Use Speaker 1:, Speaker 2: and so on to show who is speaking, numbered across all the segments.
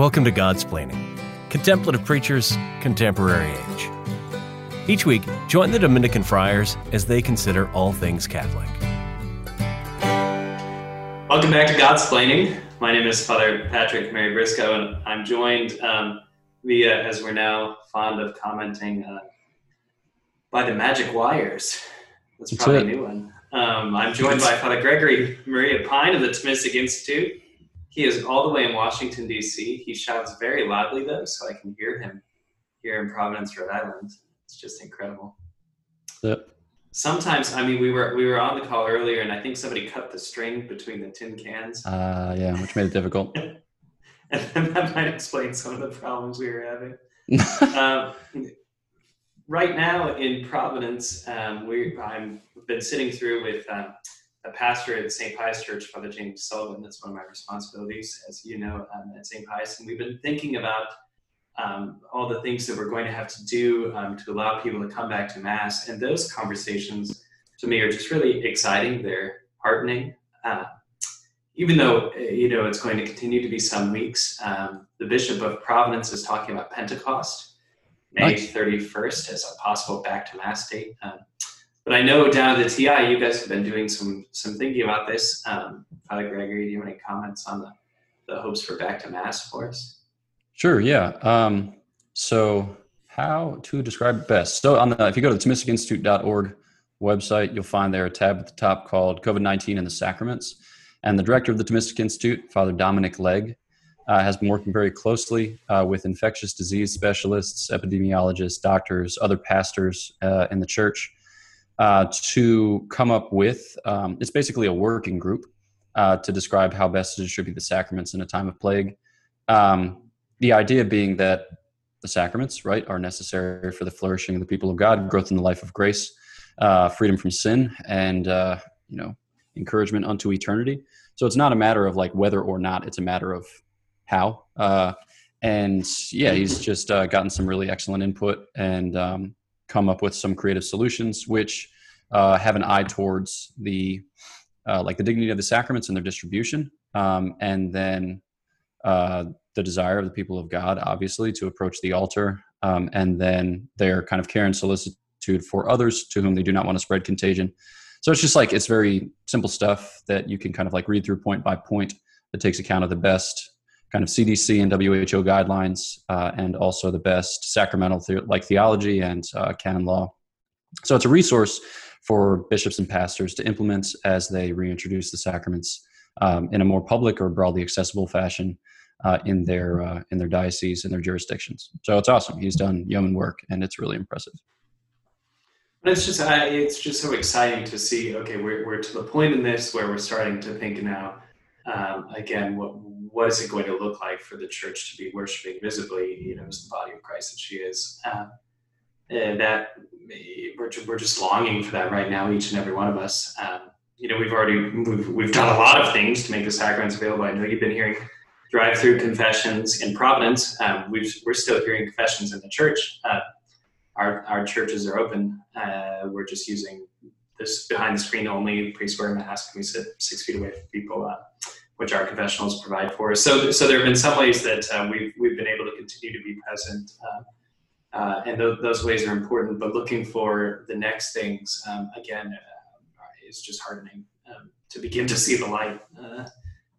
Speaker 1: Welcome to Godsplaining, Contemplative Preachers, Contemporary Age. Each week, join the Dominican friars as they consider all things Catholic.
Speaker 2: Welcome back to Godsplaining. My name is Father Patrick Mary Briscoe, and I'm joined um, via, as we're now fond of commenting, uh, by the magic wires. That's probably That's a new one. Um, I'm joined by Father Gregory Maria Pine of the Thomistic Institute. He is all the way in Washington, D.C. He shouts very loudly, though, so I can hear him here in Providence, Rhode Island. It's just incredible.
Speaker 3: Yep.
Speaker 2: Sometimes, I mean, we were we were on the call earlier, and I think somebody cut the string between the tin cans.
Speaker 3: Uh, yeah, which made it difficult.
Speaker 2: and that might explain some of the problems we were having. um, right now in Providence, um, we I've been sitting through with um, a pastor at St. Pius Church, Father James Sullivan. That's one of my responsibilities, as you know, um, at St. Pius. And we've been thinking about um, all the things that we're going to have to do um, to allow people to come back to Mass. And those conversations, to me, are just really exciting. They're heartening. Uh, even though you know it's going to continue to be some weeks, um, the Bishop of Providence is talking about Pentecost, May nice. 31st, as a possible back to Mass date. But I know down at the TI, you guys have been doing some some thinking about this. Um, Father Gregory, do you have any comments on the, the hopes for back to Mass for us?
Speaker 3: Sure. Yeah. Um, so how to describe it best? So on the if you go to the ThomisticInstitute.org website, you'll find there a tab at the top called COVID-19 and the Sacraments. And the director of the Thomistic Institute, Father Dominic Legge, uh, has been working very closely uh, with infectious disease specialists, epidemiologists, doctors, other pastors uh, in the church uh, to come up with um, it's basically a working group uh, to describe how best to distribute the sacraments in a time of plague. Um, the idea being that the sacraments, right, are necessary for the flourishing of the people of God, growth in the life of grace, uh, freedom from sin, and uh, you know, encouragement unto eternity. So it's not a matter of like whether or not; it's a matter of how. Uh, and yeah, he's just uh, gotten some really excellent input, and um, come up with some creative solutions which uh, have an eye towards the uh, like the dignity of the sacraments and their distribution um, and then uh, the desire of the people of god obviously to approach the altar um, and then their kind of care and solicitude for others to whom they do not want to spread contagion so it's just like it's very simple stuff that you can kind of like read through point by point that takes account of the best kind of CDC and WHO guidelines, uh, and also the best sacramental the- like theology and uh, canon law. So it's a resource for bishops and pastors to implement as they reintroduce the sacraments um, in a more public or broadly accessible fashion uh, in their uh, in their diocese and their jurisdictions. So it's awesome. He's done yeoman work, and it's really impressive.
Speaker 2: It's just it's just so exciting to see. Okay, we're we're to the point in this where we're starting to think now. Um, again, what what is it going to look like for the church to be worshiping visibly, you know, as the body of Christ that she is. Um, that we're, we're just longing for that right now, each and every one of us. Um, you know, we've already we've, we've done a lot of things to make the sacraments available. I know you've been hearing drive-through confessions in Providence. Um, we are still hearing confessions in the church. Uh, our our churches are open. Uh, we're just using this behind the screen only. Priests wear a mask, and we sit six feet away from people. Uh, which our confessionals provide for us. So, so there have been some ways that uh, we've, we've been able to continue to be present, uh, uh, and th- those ways are important. But looking for the next things, um, again, uh, is just heartening um, to begin to see the light uh,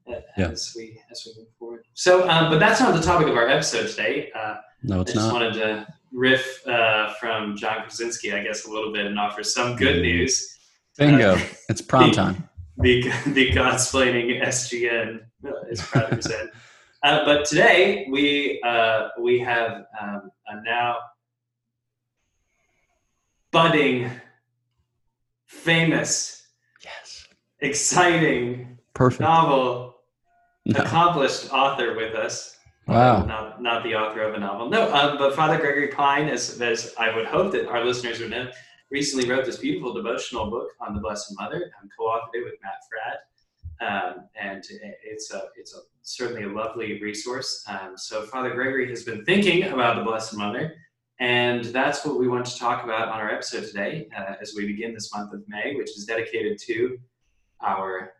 Speaker 2: yeah. as we as we move forward. So, um, but that's not the topic of our episode today.
Speaker 3: Uh, no, it's
Speaker 2: I just
Speaker 3: not.
Speaker 2: wanted to riff from John Krasinski, I guess, a little bit and offer some good news.
Speaker 3: Bingo! it's prom time
Speaker 2: the the Godsplaining SGN is proud to present. Uh, but today we uh, we have um, a now budding, famous,
Speaker 3: yes,
Speaker 2: exciting,
Speaker 3: perfect
Speaker 2: novel, no. accomplished author with us.
Speaker 3: Wow.
Speaker 2: Uh, not, not the author of a novel. No, um, but Father Gregory Pine, as, as I would hope that our listeners would know, recently wrote this beautiful devotional book on the Blessed Mother. I'm co-authored it with Matt Fradd, um, and it's a it's a certainly a lovely resource. Um, so Father Gregory has been thinking about the Blessed Mother, and that's what we want to talk about on our episode today uh, as we begin this month of May, which is dedicated to our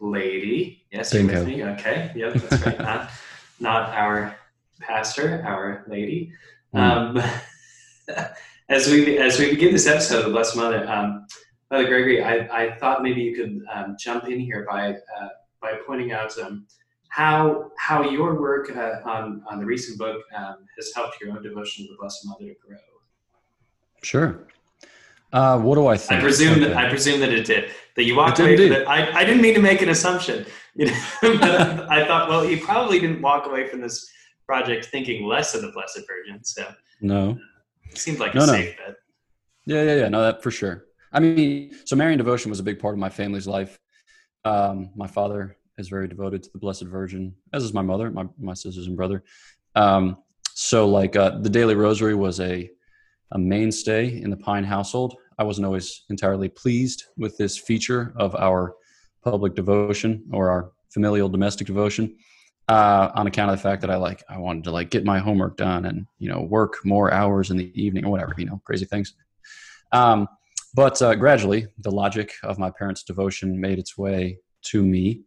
Speaker 2: Lady. Yes, you with me? Okay, yep, that's right. not our pastor, our lady. Mm. Um, as we as we begin this episode of the Blessed Mother, um, Father Gregory, I, I thought maybe you could um, jump in here by uh, by pointing out um, how how your work uh, on on the recent book um, has helped your own devotion to the Blessed Mother to grow.
Speaker 3: Sure. Uh, what do I think?
Speaker 2: I presume okay. that I presume that it did. That you walked away from it. I, I didn't mean to make an assumption. You know, I thought, well, you probably didn't walk away from this project thinking less of the Blessed Virgin. So
Speaker 3: no,
Speaker 2: it seemed like no, a no. safe bet.
Speaker 3: Yeah, yeah, yeah. No, that for sure. I mean, so Marian devotion was a big part of my family's life. Um, my father is very devoted to the Blessed Virgin, as is my mother, my my sisters and brother. Um, so like uh, the daily rosary was a a mainstay in the Pine household. I wasn't always entirely pleased with this feature of our public devotion or our familial domestic devotion uh, on account of the fact that I like I wanted to like get my homework done and you know work more hours in the evening or whatever you know crazy things. Um, but uh, gradually, the logic of my parents' devotion made its way to me,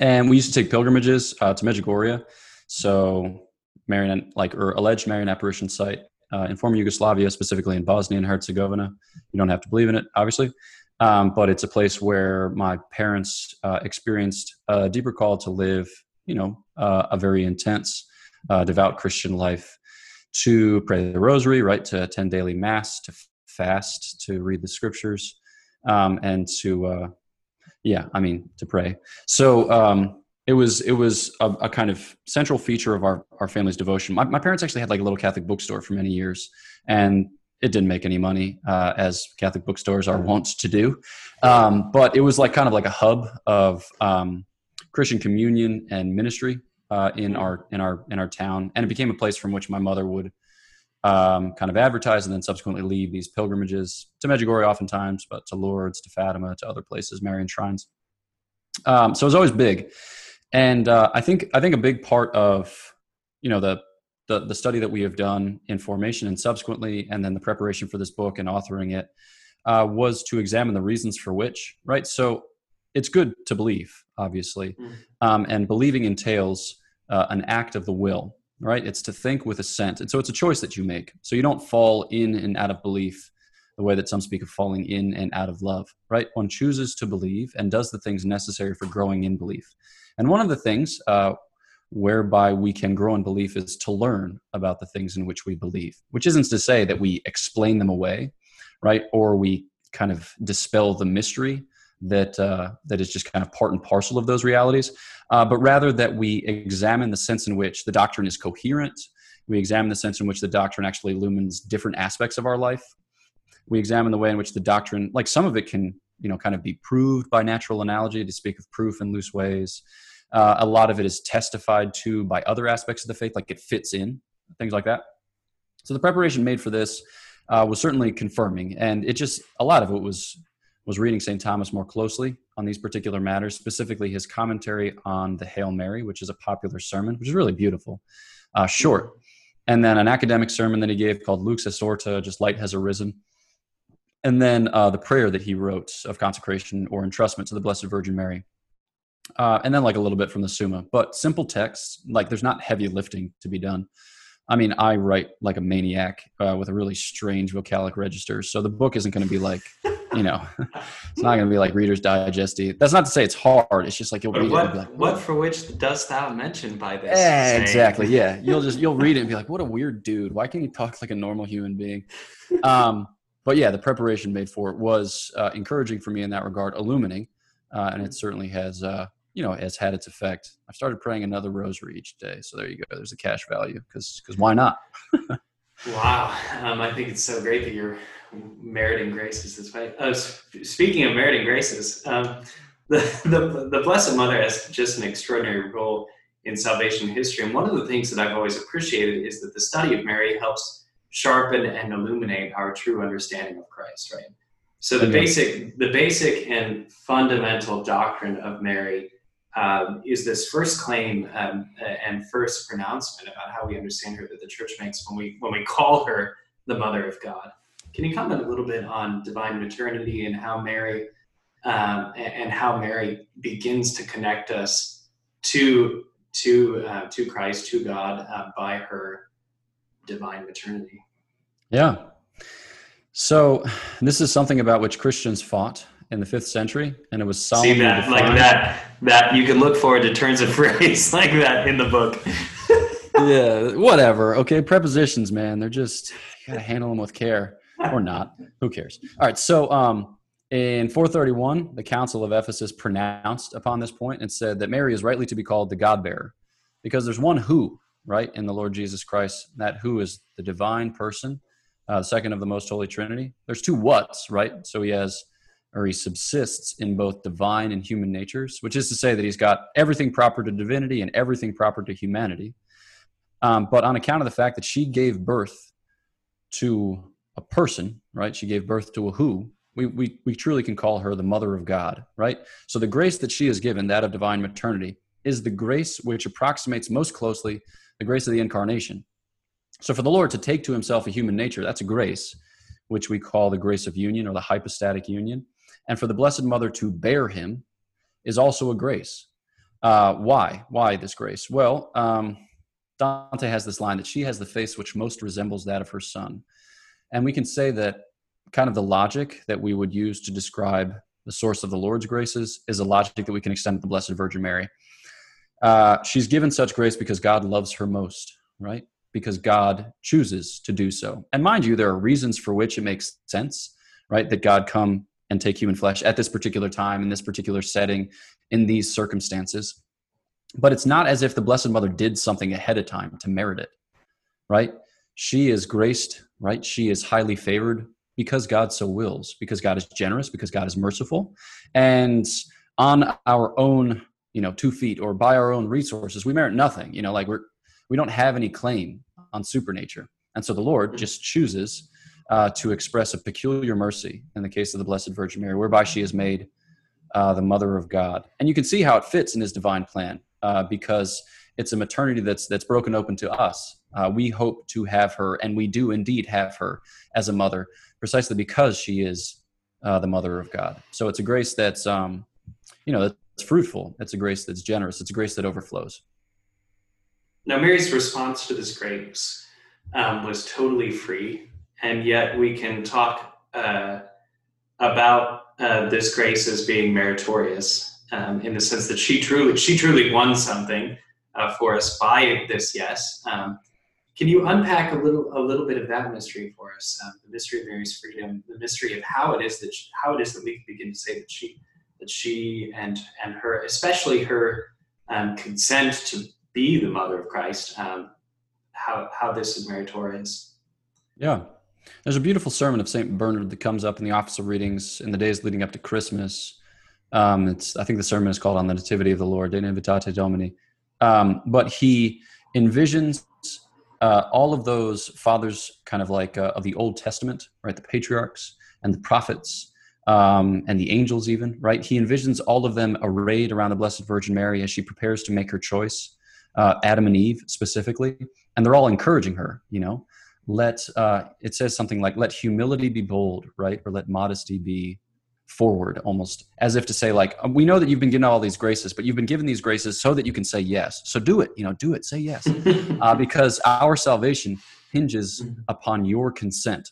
Speaker 3: and we used to take pilgrimages uh, to Medjugorje, so Marian like or alleged Marian apparition site uh, in former Yugoslavia, specifically in Bosnia and Herzegovina. You don't have to believe in it, obviously, um, but it's a place where my parents uh, experienced a deeper call to live, you know, uh, a very intense, uh, devout Christian life, to pray the Rosary, right, to attend daily Mass, to fast, to read the Scriptures, um, and to, uh, yeah, I mean, to pray. So. Um, it was it was a, a, kind of central feature of our our family's devotion. My, my, parents actually had like a little Catholic bookstore for many years, and it didn't make any money uh, as Catholic bookstores are wont to do. Um, but it was like kind of like a hub of um, Christian communion and ministry uh, in our in our in our town, and it became a place from which my mother would. Um, kind of advertise and then subsequently leave these pilgrimages to Medjugorje oftentimes, but to Lourdes, to Fatima, to other places, Marian shrines. Um, so it was always big and uh, I think I think a big part of you know the, the the study that we have done in formation and subsequently, and then the preparation for this book and authoring it uh, was to examine the reasons for which. Right, so it's good to believe, obviously, mm. um, and believing entails uh, an act of the will. Right, it's to think with assent, and so it's a choice that you make. So you don't fall in and out of belief the way that some speak of falling in and out of love, right? One chooses to believe and does the things necessary for growing in belief. And one of the things uh, whereby we can grow in belief is to learn about the things in which we believe, which isn't to say that we explain them away, right? Or we kind of dispel the mystery that uh, that is just kind of part and parcel of those realities, uh, but rather that we examine the sense in which the doctrine is coherent. We examine the sense in which the doctrine actually illumines different aspects of our life. We examine the way in which the doctrine, like some of it, can you know kind of be proved by natural analogy to speak of proof in loose ways uh, a lot of it is testified to by other aspects of the faith like it fits in things like that so the preparation made for this uh, was certainly confirming and it just a lot of it was was reading st thomas more closely on these particular matters specifically his commentary on the hail mary which is a popular sermon which is really beautiful uh, short and then an academic sermon that he gave called lux est orta just light has arisen and then uh, the prayer that he wrote of consecration or entrustment to the Blessed Virgin Mary. Uh, and then like a little bit from the Summa, but simple texts. Like there's not heavy lifting to be done. I mean, I write like a maniac uh, with a really strange vocalic register, so the book isn't going to be like, you know, it's not going to be like Reader's Digesty. That's not to say it's hard. It's just like you'll read
Speaker 2: what,
Speaker 3: it. And be like,
Speaker 2: what for which dost thou mention by this?
Speaker 3: Yeah, exactly. Yeah, you'll just you'll read it and be like, what a weird dude. Why can't he talk like a normal human being? Um, but yeah, the preparation made for it was uh, encouraging for me in that regard, illuminating, uh, and it certainly has, uh, you know, has had its effect. I've started praying another rosary each day, so there you go. There's a cash value because because why not?
Speaker 2: wow, um, I think it's so great that you're meriting graces this way. Uh, speaking of meriting graces, um, the, the the Blessed Mother has just an extraordinary role in salvation history, and one of the things that I've always appreciated is that the study of Mary helps sharpen and illuminate our true understanding of Christ, right? So the basic, the basic and fundamental doctrine of Mary um, is this first claim um, and first pronouncement about how we understand her that the Church makes when we when we call her the Mother of God. Can you comment a little bit on divine maternity and how Mary um, and how Mary begins to connect us to to uh, to Christ, to God, uh, by her divine maternity.
Speaker 3: Yeah. So this is something about which Christians fought in the fifth century, and it was solemnly
Speaker 2: See that
Speaker 3: defined.
Speaker 2: like that that you can look forward to turns of phrase like that in the book.
Speaker 3: yeah, whatever. Okay, prepositions, man, they're just you gotta handle them with care or not. Who cares? All right. So, um, in 431, the Council of Ephesus pronounced upon this point and said that Mary is rightly to be called the God bearer because there's one who, right, in the Lord Jesus Christ. That who is the divine person, uh, the second of the most holy Trinity. There's two whats, right? So he has, or he subsists in both divine and human natures, which is to say that he's got everything proper to divinity and everything proper to humanity. Um, but on account of the fact that she gave birth to a person, right? She gave birth to a who. We, we, we truly can call her the mother of God, right? So the grace that she is given, that of divine maternity, is the grace which approximates most closely the grace of the incarnation. So for the Lord to take to himself a human nature, that's a grace, which we call the grace of union or the hypostatic union. And for the Blessed Mother to bear him is also a grace. Uh, why? Why this grace? Well, um, Dante has this line that she has the face which most resembles that of her son. And we can say that kind of the logic that we would use to describe the source of the Lord's graces is a logic that we can extend to the Blessed Virgin Mary. Uh, she's given such grace because God loves her most, right? Because God chooses to do so. And mind you, there are reasons for which it makes sense, right? That God come and take human flesh at this particular time, in this particular setting, in these circumstances. But it's not as if the Blessed Mother did something ahead of time to merit it, right? She is graced, right? She is highly favored because God so wills, because God is generous, because God is merciful. And on our own, you know, two feet or by our own resources, we merit nothing. You know, like we're we don't have any claim on supernature. And so the Lord just chooses uh, to express a peculiar mercy in the case of the Blessed Virgin Mary, whereby she is made uh, the mother of God. And you can see how it fits in his divine plan uh, because it's a maternity that's that's broken open to us. Uh, we hope to have her, and we do indeed have her as a mother, precisely because she is uh, the mother of God. So it's a grace that's um, you know that's fruitful. It's a grace that's generous. It's a grace that overflows.
Speaker 2: Now, Mary's response to this grace um, was totally free, and yet we can talk uh, about uh, this grace as being meritorious um, in the sense that she truly she truly won something uh, for us by this yes. Um, can you unpack a little a little bit of that mystery for us? Um, the mystery of Mary's freedom, the mystery of how it is that she, how it is that we can begin to say that she that she and and her, especially her um, consent to be the mother of Christ, um, how how this is meritorious.
Speaker 3: Yeah. There's a beautiful sermon of St. Bernard that comes up in the office of readings in the days leading up to Christmas. Um, it's I think the sermon is called on the Nativity of the Lord, De Nativitate Domini. Um, but he envisions uh, all of those fathers, kind of like uh, of the Old Testament, right? The patriarchs and the prophets um, and the angels, even, right? He envisions all of them arrayed around the Blessed Virgin Mary as she prepares to make her choice, uh, Adam and Eve specifically, and they're all encouraging her, you know. Let uh, it says something like, "Let humility be bold," right, or let modesty be forward almost as if to say like we know that you've been given all these graces but you've been given these graces so that you can say yes. So do it you know do it say yes. Uh, because our salvation hinges upon your consent.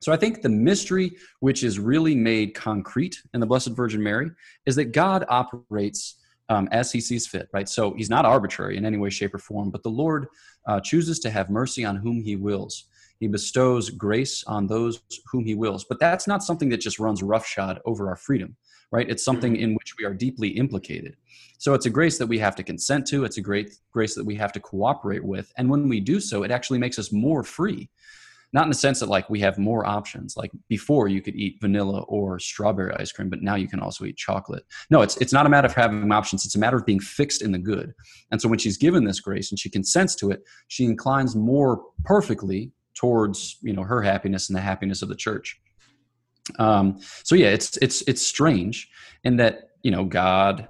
Speaker 3: So i think the mystery which is really made concrete in the blessed virgin mary is that god operates um, as he sees fit right so he's not arbitrary in any way shape or form but the lord uh, chooses to have mercy on whom he wills he bestows grace on those whom he wills. But that's not something that just runs roughshod over our freedom, right? It's something in which we are deeply implicated. So it's a grace that we have to consent to. It's a great grace that we have to cooperate with. And when we do so, it actually makes us more free. Not in the sense that like we have more options. Like before you could eat vanilla or strawberry ice cream, but now you can also eat chocolate. No, it's it's not a matter of having options. It's a matter of being fixed in the good. And so when she's given this grace and she consents to it, she inclines more perfectly towards you know her happiness and the happiness of the church um, so yeah it's it's it's strange in that you know god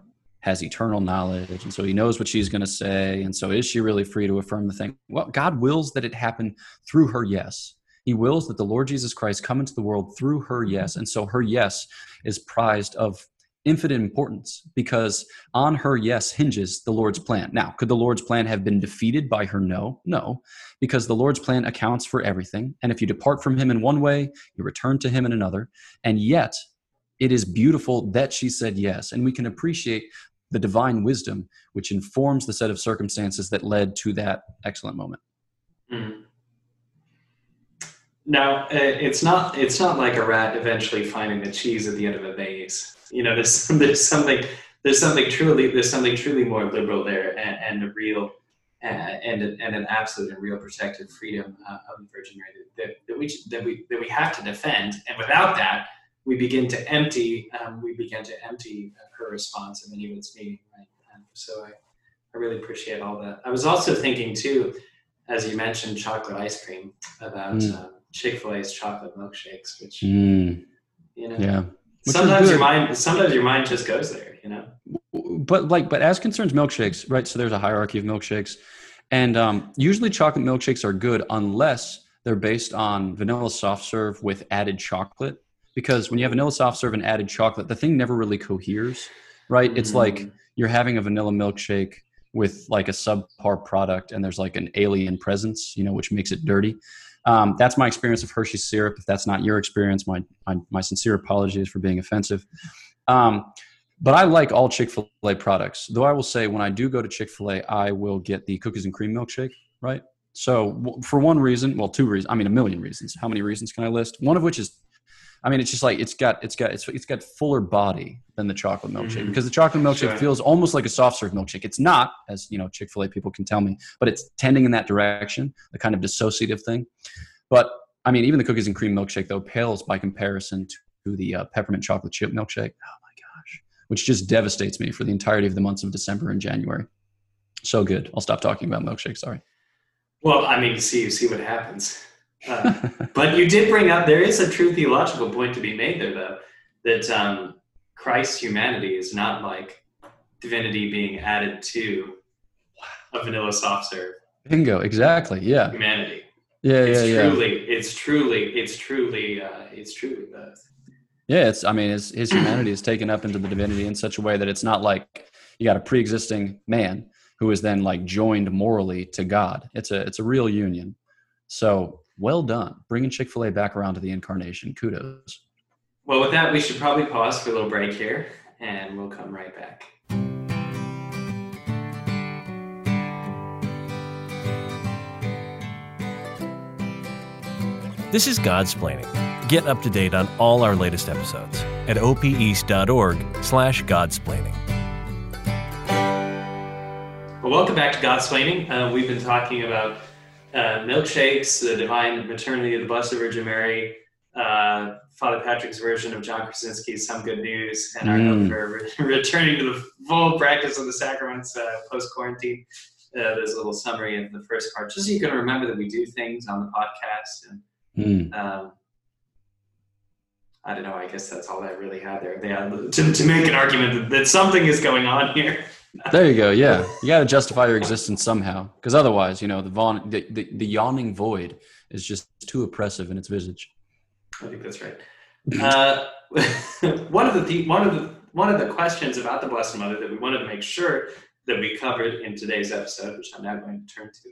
Speaker 3: has eternal knowledge and so he knows what she's going to say and so is she really free to affirm the thing well god wills that it happen through her yes he wills that the lord jesus christ come into the world through her yes and so her yes is prized of infinite importance because on her yes hinges the Lord's plan. Now, could the Lord's plan have been defeated by her no? No, because the Lord's plan accounts for everything. And if you depart from him in one way, you return to him in another. And yet, it is beautiful that she said yes. And we can appreciate the divine wisdom which informs the set of circumstances that led to that excellent moment. Mm.
Speaker 2: Now, uh, it's not it's not like a rat eventually finding the cheese at the end of a maze. You know, there's there's something there's something truly there's something truly more liberal there, and, and a real uh, and and an absolute and real protected freedom uh, of the Virgin Mary that, that we that we that we have to defend. And without that, we begin to empty um, we begin to empty her response and any of its meaning. Right. And so I, I really appreciate all that. I was also thinking too, as you mentioned, chocolate ice cream about. Mm. Um, Chick Fil A's chocolate milkshakes, which mm. you know,
Speaker 3: yeah.
Speaker 2: Which sometimes your mind, sometimes your mind just goes there, you know.
Speaker 3: But like, but as concerns milkshakes, right? So there's a hierarchy of milkshakes, and um, usually chocolate milkshakes are good unless they're based on vanilla soft serve with added chocolate. Because when you have vanilla soft serve and added chocolate, the thing never really coheres, right? Mm. It's like mm. you're having a vanilla milkshake with like a subpar product, and there's like an alien presence, you know, which makes it dirty. Um, that's my experience of Hershey syrup. If that's not your experience, my my, my sincere apologies for being offensive. Um, but I like all Chick Fil A products. Though I will say, when I do go to Chick Fil A, I will get the cookies and cream milkshake. Right. So for one reason, well, two reasons. I mean, a million reasons. How many reasons can I list? One of which is I mean, it's just like it's got it's got it's, it's got fuller body than the chocolate milkshake mm-hmm. because the chocolate milkshake sure. feels almost like a soft serve milkshake. It's not, as you know, Chick Fil A people can tell me, but it's tending in that direction, the kind of dissociative thing. But I mean, even the cookies and cream milkshake though pales by comparison to the uh, peppermint chocolate chip milkshake. Oh my gosh, which just devastates me for the entirety of the months of December and January. So good. I'll stop talking about milkshake. Sorry.
Speaker 2: Well, I mean, see, see what happens. Uh, but you did bring up there is a true theological point to be made there, though, that um, Christ's humanity is not like divinity being added to a vanilla soft serve.
Speaker 3: Bingo, exactly. Yeah.
Speaker 2: Humanity.
Speaker 3: Yeah,
Speaker 2: it's
Speaker 3: yeah,
Speaker 2: truly, yeah. It's truly, it's truly, uh, it's truly both.
Speaker 3: Yeah, it's. I mean, his his humanity is taken up into the divinity in such a way that it's not like you got a pre-existing man who is then like joined morally to God. It's a it's a real union. So well done, bringing Chick Fil A back around to the incarnation. Kudos.
Speaker 2: Well, with that, we should probably pause for a little break here, and we'll come right back.
Speaker 1: This is Godsplaining. Get up to date on all our latest episodes at opeast.org slash godsplaining.
Speaker 2: Well, welcome back to Godsplaining. Uh, we've been talking about uh, milkshakes, the divine maternity of the Blessed Virgin Mary, uh, Father Patrick's version of John Krasinski's Some Good News, and our mm. hope for re- returning to the full practice of the sacraments uh, post quarantine. Uh, there's a little summary of the first part, just so you can remember that we do things on the podcast. And mm. um, I don't know. I guess that's all I really had there. They had to, to make an argument that, that something is going on here
Speaker 3: there you go. Yeah, you got to justify your existence somehow, because otherwise, you know, the, von, the, the, the yawning void is just too oppressive in its visage.
Speaker 2: I think that's right. Uh, one of the one of the one of the questions about the Blessed Mother that we wanted to make sure that we covered in today's episode, which I'm now going to turn to,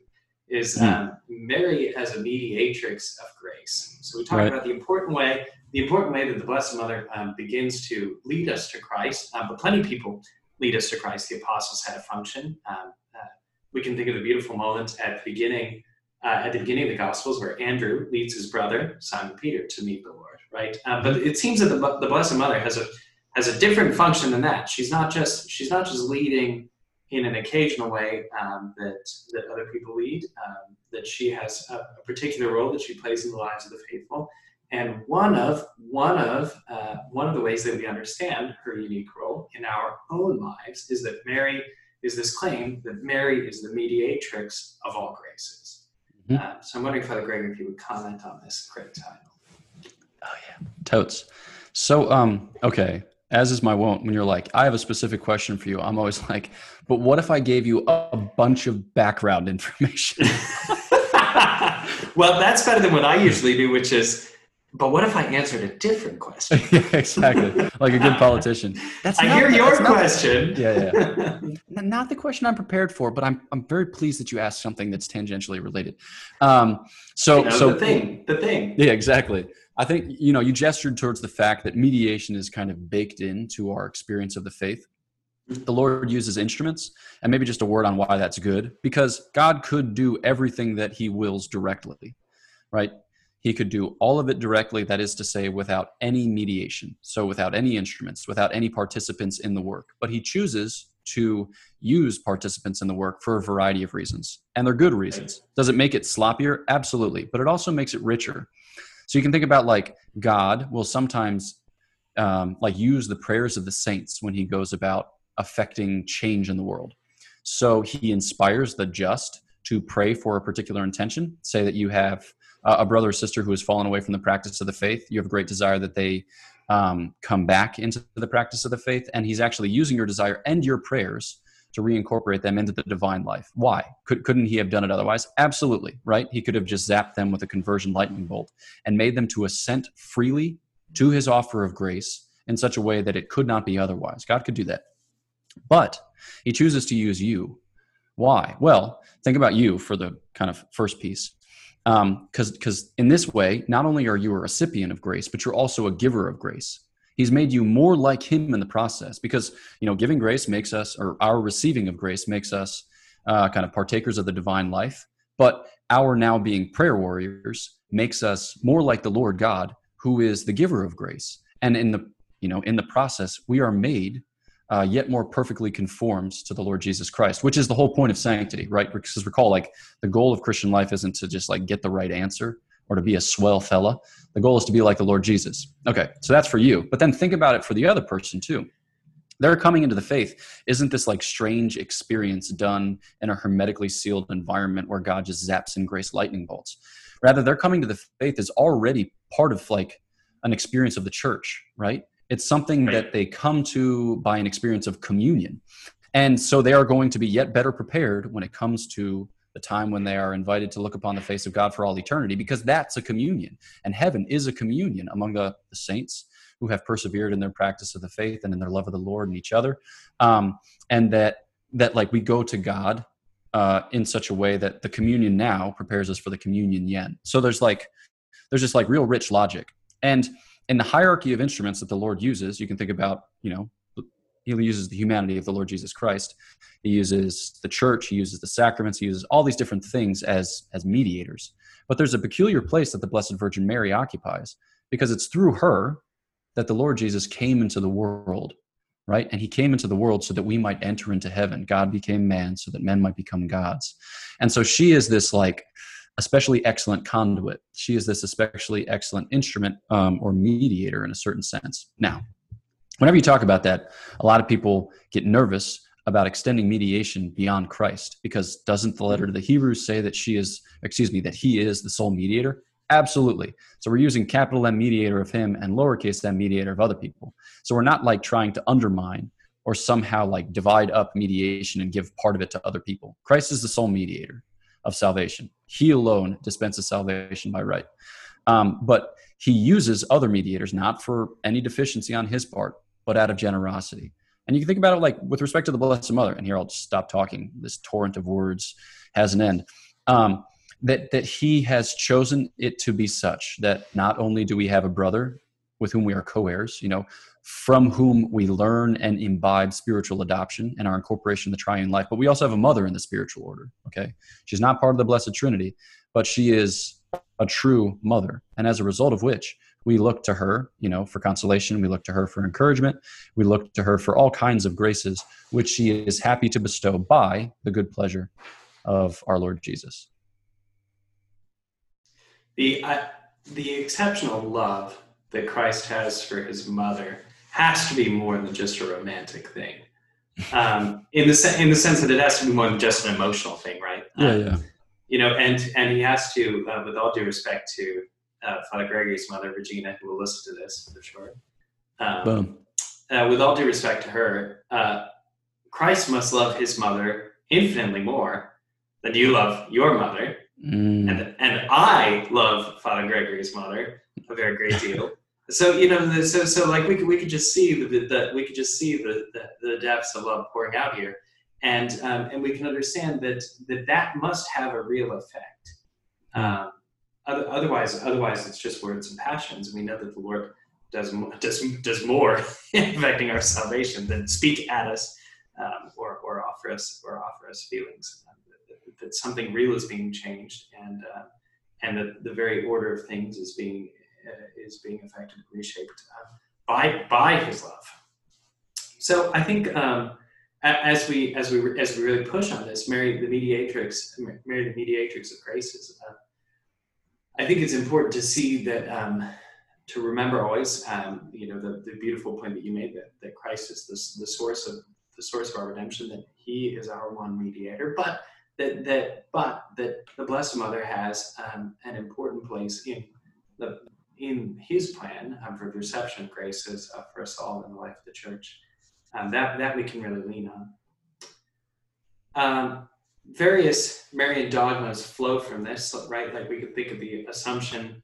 Speaker 2: is hmm. um, Mary as a mediatrix of grace. So we talked right. about the important way, the important way that the Blessed Mother um, begins to lead us to Christ. Um, but plenty of people lead us to Christ. The apostles had a function. Um, uh, we can think of the beautiful moment at the beginning, uh, at the beginning of the Gospels, where Andrew leads his brother Simon Peter to meet the Lord. Right, uh, but it seems that the, the Blessed Mother has a has a different function than that. She's not just she's not just leading in an occasional way um, that that other people lead. Um, that she has a, a, particular role that she plays in the lives of the faithful. And one of one of uh, one of the ways that we understand her unique role in our own lives is that Mary is this claim that Mary is the mediatrix of all graces. Mm-hmm. Uh, so I'm wondering, Father Gregory, if you would comment on this great title.
Speaker 3: Oh yeah, totes. So um, okay, as is my wont, when you're like, I have a specific question for you, I'm always like, but what if I gave you a bunch of background information?
Speaker 2: well, that's better than what I usually do, which is but what if I answered a different question?
Speaker 3: yeah, exactly. Like a good politician.
Speaker 2: That's I hear the, your question.
Speaker 3: Yeah, yeah. not the question I'm prepared for, but I'm I'm very pleased that you asked something that's tangentially related. Um, so
Speaker 2: you know,
Speaker 3: so
Speaker 2: the thing, the thing.
Speaker 3: Yeah, exactly. I think you know you gestured towards the fact that mediation is kind of baked into our experience of the faith. Mm-hmm. The Lord uses instruments, and maybe just a word on why that's good, because God could do everything that He wills directly, right? He could do all of it directly, that is to say, without any mediation, so without any instruments, without any participants in the work. But He chooses to use participants in the work for a variety of reasons, and they're good reasons. Does it make it sloppier? Absolutely, but it also makes it richer. So you can think about like God will sometimes um, like use the prayers of the saints when He goes about affecting change in the world. So He inspires the just to pray for a particular intention. Say that you have a brother or sister who has fallen away from the practice of the faith. You have a great desire that they um, come back into the practice of the faith, and He's actually using your desire and your prayers to reincorporate them into the divine life. Why? Could, couldn't he have done it otherwise? Absolutely, right? He could have just zapped them with a conversion lightning bolt and made them to assent freely to his offer of grace in such a way that it could not be otherwise. God could do that. But he chooses to use you. Why? Well, think about you for the kind of first piece because um, because in this way not only are you a recipient of grace but you're also a giver of grace. He's made you more like him in the process because you know giving grace makes us or our receiving of grace makes us uh, kind of partakers of the divine life. But our now being prayer warriors makes us more like the lord god who is the giver of grace. And in the you know in the process we are made uh, yet more perfectly conforms to the Lord Jesus Christ, which is the whole point of sanctity, right? Because recall, like the goal of Christian life isn't to just like get the right answer or to be a swell fella. The goal is to be like the Lord Jesus. Okay, so that's for you. But then think about it for the other person too. They're coming into the faith. Isn't this like strange experience done in a hermetically sealed environment where God just zaps in grace lightning bolts? Rather, they're coming to the faith is already part of like an experience of the church, right? It's something that they come to by an experience of communion. And so they are going to be yet better prepared when it comes to the time when they are invited to look upon the face of God for all eternity, because that's a communion. And heaven is a communion among the, the saints who have persevered in their practice of the faith and in their love of the Lord and each other. Um, and that that like we go to God uh, in such a way that the communion now prepares us for the communion yen. So there's like there's just like real rich logic. And in the hierarchy of instruments that the Lord uses, you can think about, you know, he uses the humanity of the Lord Jesus Christ. He uses the church, he uses the sacraments, he uses all these different things as as mediators. But there's a peculiar place that the Blessed Virgin Mary occupies because it's through her that the Lord Jesus came into the world, right? And he came into the world so that we might enter into heaven. God became man so that men might become gods. And so she is this like especially excellent conduit. She is this especially excellent instrument um, or mediator in a certain sense. Now, whenever you talk about that, a lot of people get nervous about extending mediation beyond Christ because doesn't the letter to the Hebrews say that she is, excuse me, that he is the sole mediator? Absolutely. So we're using capital M mediator of him and lowercase m mediator of other people. So we're not like trying to undermine or somehow like divide up mediation and give part of it to other people. Christ is the sole mediator of salvation. He alone dispenses salvation by right. Um, but he uses other mediators, not for any deficiency on his part, but out of generosity. And you can think about it like with respect to the Blessed Mother, and here I'll just stop talking. This torrent of words has an end. Um, that that he has chosen it to be such that not only do we have a brother with whom we are co-heirs, you know, from whom we learn and imbibe spiritual adoption and our incorporation in the triune life. But we also have a mother in the spiritual order. Okay. She's not part of the Blessed Trinity, but she is a true mother. And as a result of which, we look to her, you know, for consolation. We look to her for encouragement. We look to her for all kinds of graces, which she is happy to bestow by the good pleasure of our Lord Jesus.
Speaker 2: The, uh, the exceptional love that Christ has for his mother has to be more than just a romantic thing. Um, in the se- in the sense that it has to be more than just an emotional thing, right?
Speaker 3: Yeah,
Speaker 2: um,
Speaker 3: yeah.
Speaker 2: You know, and and he has to, uh, with all due respect to uh, Father Gregory's mother, Regina, who will listen to this for sure. Um,
Speaker 3: Boom.
Speaker 2: Uh, with all due respect to her, uh, Christ must love his mother infinitely more than you love your mother, Mm. And, and I love Father Gregory's mother a very great deal. So you know, so so like we could we could just see the we could just see the, the, the depths of love pouring out here, and um, and we can understand that that that must have a real effect. Um, otherwise, otherwise it's just words and passions. We know that the Lord does does does more affecting our salvation than speak at us um, or or offer us or offer us feelings. That, that, something real is being changed, and uh, and that the very order of things is being is being affected, and reshaped uh, by by His love. So I think um, as we as we as we really push on this, Mary the mediatrix, Mary the mediatrix of graces. Uh, I think it's important to see that um, to remember always, um, you know, the, the beautiful point that you made that, that Christ is the, the source of the source of our redemption, that He is our one mediator, but that that but that the Blessed Mother has um, an important place in the in his plan um, for the reception of graces uh, for us all in the life of the church. Um, that, that we can really lean on. Um, various Marian dogmas flow from this, right? Like we could think of the Assumption,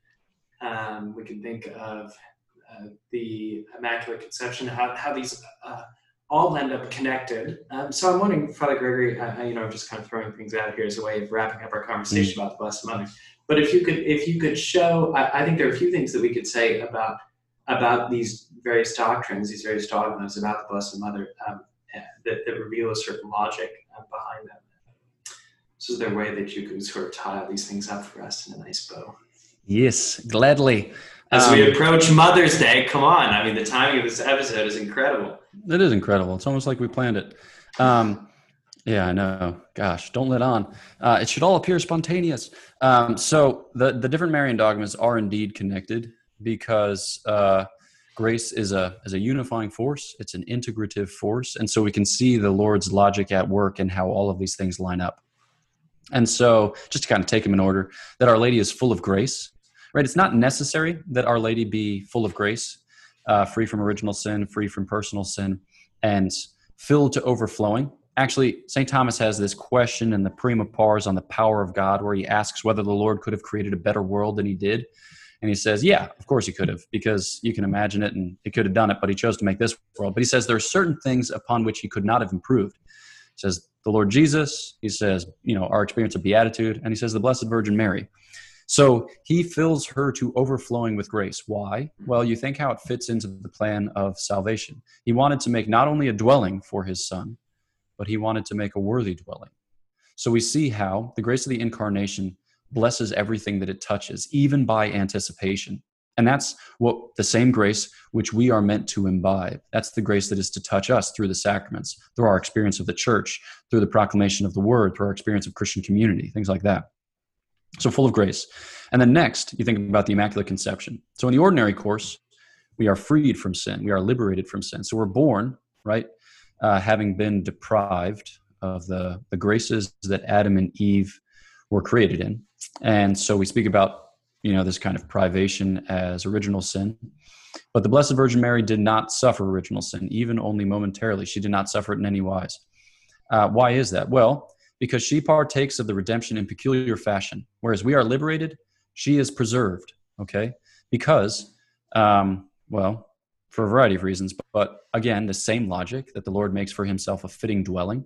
Speaker 2: um, we could think of uh, the Immaculate Conception, how, how these uh, all end up connected. Um, so I'm wondering, Father Gregory, uh, you know, I'm just kind of throwing things out here as a way of wrapping up our conversation mm-hmm. about the Blessed Mother. But if you could, if you could show, I, I, think there are a few things that we could say about about these various doctrines, these various dogmas about the Blessed Mother um, that, that, reveal a certain logic uh, behind them. So is there a way that you can sort of tie all these things up for us in a nice bow?
Speaker 3: Yes, gladly.
Speaker 2: As um, we approach Mother's Day, come on! I mean, the timing of this episode is incredible.
Speaker 3: It is incredible. It's almost like we planned it. Um, yeah, I know. Gosh, don't let on. Uh, it should all appear spontaneous. Um, so the the different Marian dogmas are indeed connected because uh, grace is a is a unifying force. It's an integrative force, and so we can see the Lord's logic at work and how all of these things line up. And so, just to kind of take them in order, that Our Lady is full of grace. Right? It's not necessary that Our Lady be full of grace, uh, free from original sin, free from personal sin, and filled to overflowing Actually, St. Thomas has this question in the Prima Pars on the power of God, where he asks whether the Lord could have created a better world than he did. And he says, Yeah, of course he could have, because you can imagine it and he could have done it, but he chose to make this world. But he says there are certain things upon which he could not have improved. He says, The Lord Jesus, he says, you know, our experience of beatitude, and he says, the Blessed Virgin Mary. So he fills her to overflowing with grace. Why? Mm-hmm. Well, you think how it fits into the plan of salvation. He wanted to make not only a dwelling for his son, but he wanted to make a worthy dwelling. So we see how the grace of the incarnation blesses everything that it touches, even by anticipation. And that's what the same grace which we are meant to imbibe. That's the grace that is to touch us through the sacraments, through our experience of the church, through the proclamation of the word, through our experience of Christian community, things like that. So full of grace. And then next, you think about the Immaculate Conception. So in the ordinary course, we are freed from sin, we are liberated from sin. So we're born, right, uh, having been deprived of the, the graces that Adam and Eve were created in. And so we speak about, you know, this kind of privation as original sin. But the Blessed Virgin Mary did not suffer original sin, even only momentarily. She did not suffer it in any wise. Uh, why is that? Well, because she partakes of the redemption in peculiar fashion. Whereas we are liberated, she is preserved, okay? Because, um, well, for a variety of reasons. But again, the same logic that the Lord makes for himself a fitting dwelling.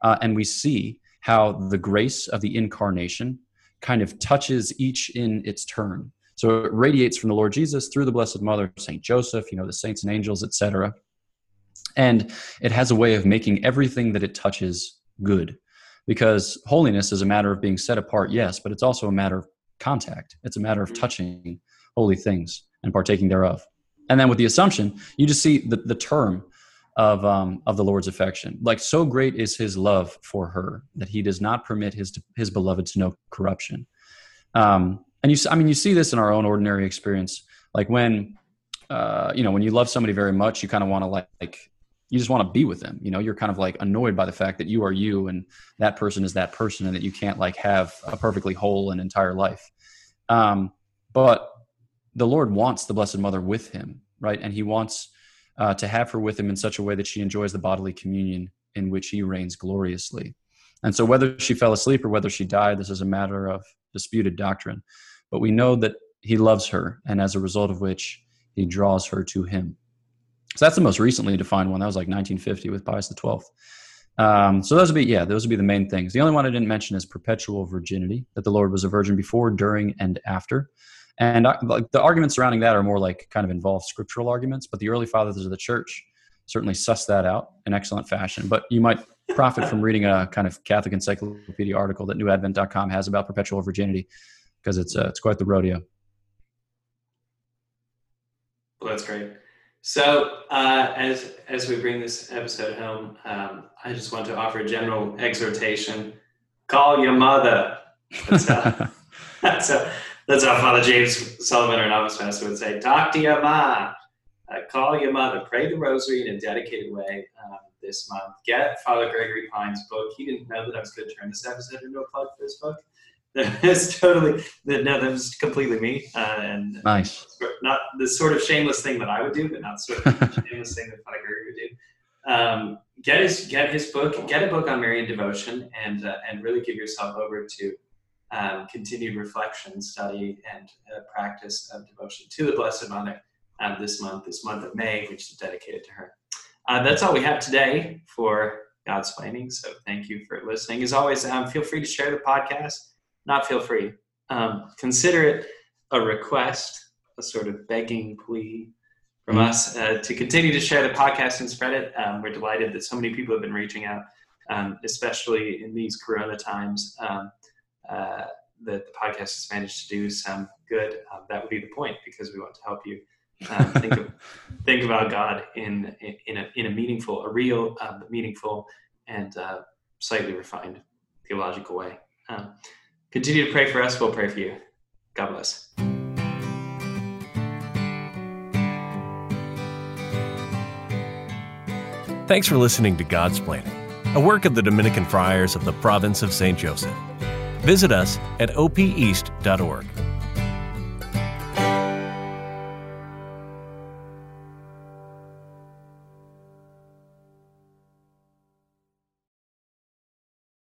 Speaker 3: Uh, and we see how the grace of the incarnation kind of touches each in its turn. So it radiates from the Lord Jesus through the Blessed Mother, Saint Joseph, you know, the saints and angels, etc. And it has a way of making everything that it touches good. Because holiness is a matter of being set apart, yes, but it's also a matter of contact. It's a matter of touching holy things and partaking thereof. And then with the assumption you just see the, the term of um, of the lord's affection. Like so great is his love for her that he does not permit his his beloved to know corruption. Um, and you i mean you see this in our own ordinary experience. Like when uh, you know when you love somebody very much you kind of want to like, like you just want to be with them you know you're kind of like annoyed by the fact that you are you and that person is that person and that you can't like have a perfectly whole and entire life um, but the Lord wants the Blessed Mother with him, right? And he wants uh, to have her with him in such a way that she enjoys the bodily communion in which he reigns gloriously. And so, whether she fell asleep or whether she died, this is a matter of disputed doctrine. But we know that he loves her, and as a result of which, he draws her to him. So that's the most recently defined one. That was like 1950 with Pius XII. Um, so those would be, yeah, those would be the main things. The only one I didn't mention is perpetual virginity, that the Lord was a virgin before, during, and after. And I, like the arguments surrounding that are more like kind of involved scriptural arguments, but the early fathers of the church certainly suss that out in excellent fashion. But you might profit from reading a kind of Catholic encyclopedia article that newadvent.com has about perpetual virginity because it's uh, it's quite the rodeo.
Speaker 2: Well, that's great. So, uh, as as we bring this episode home, um, I just want to offer a general exhortation: call your mother. That's how, that's how, that's how Father James Sullivan, our novice master, would say: talk to your mom, uh, call your mother, pray the Rosary in a dedicated way um, this month. Get Father Gregory Pine's book. He didn't know that I was going to turn this episode into a plug for this book. it's totally no, that was completely me. Uh, and
Speaker 3: nice.
Speaker 2: Not the sort of shameless thing that I would do, but not sort of shameless thing that Father Gregory would do. Um, get his get his book, get a book on Marian devotion, and uh, and really give yourself over to um, continued reflection, study, and uh, practice of devotion to the Blessed Mother um, this month, this month of May, which is dedicated to her. Uh, that's all we have today for Godsplaining. So thank you for listening. As always, um, feel free to share the podcast not feel free. Um, consider it a request, a sort of begging plea from mm-hmm. us uh, to continue to share the podcast and spread it. Um, we're delighted that so many people have been reaching out, um, especially in these Corona times. Um, uh, that the podcast has managed to do some good. Um, that would be the point because we want to help you um, think of, think about God in in a in a meaningful, a real, meaningful, and uh, slightly refined theological way. Continue to pray for us. We'll pray for you. God bless.
Speaker 1: Thanks for listening to Godsplaining, a work of the Dominican Friars of the Province of St. Joseph. Visit us at opeast.org.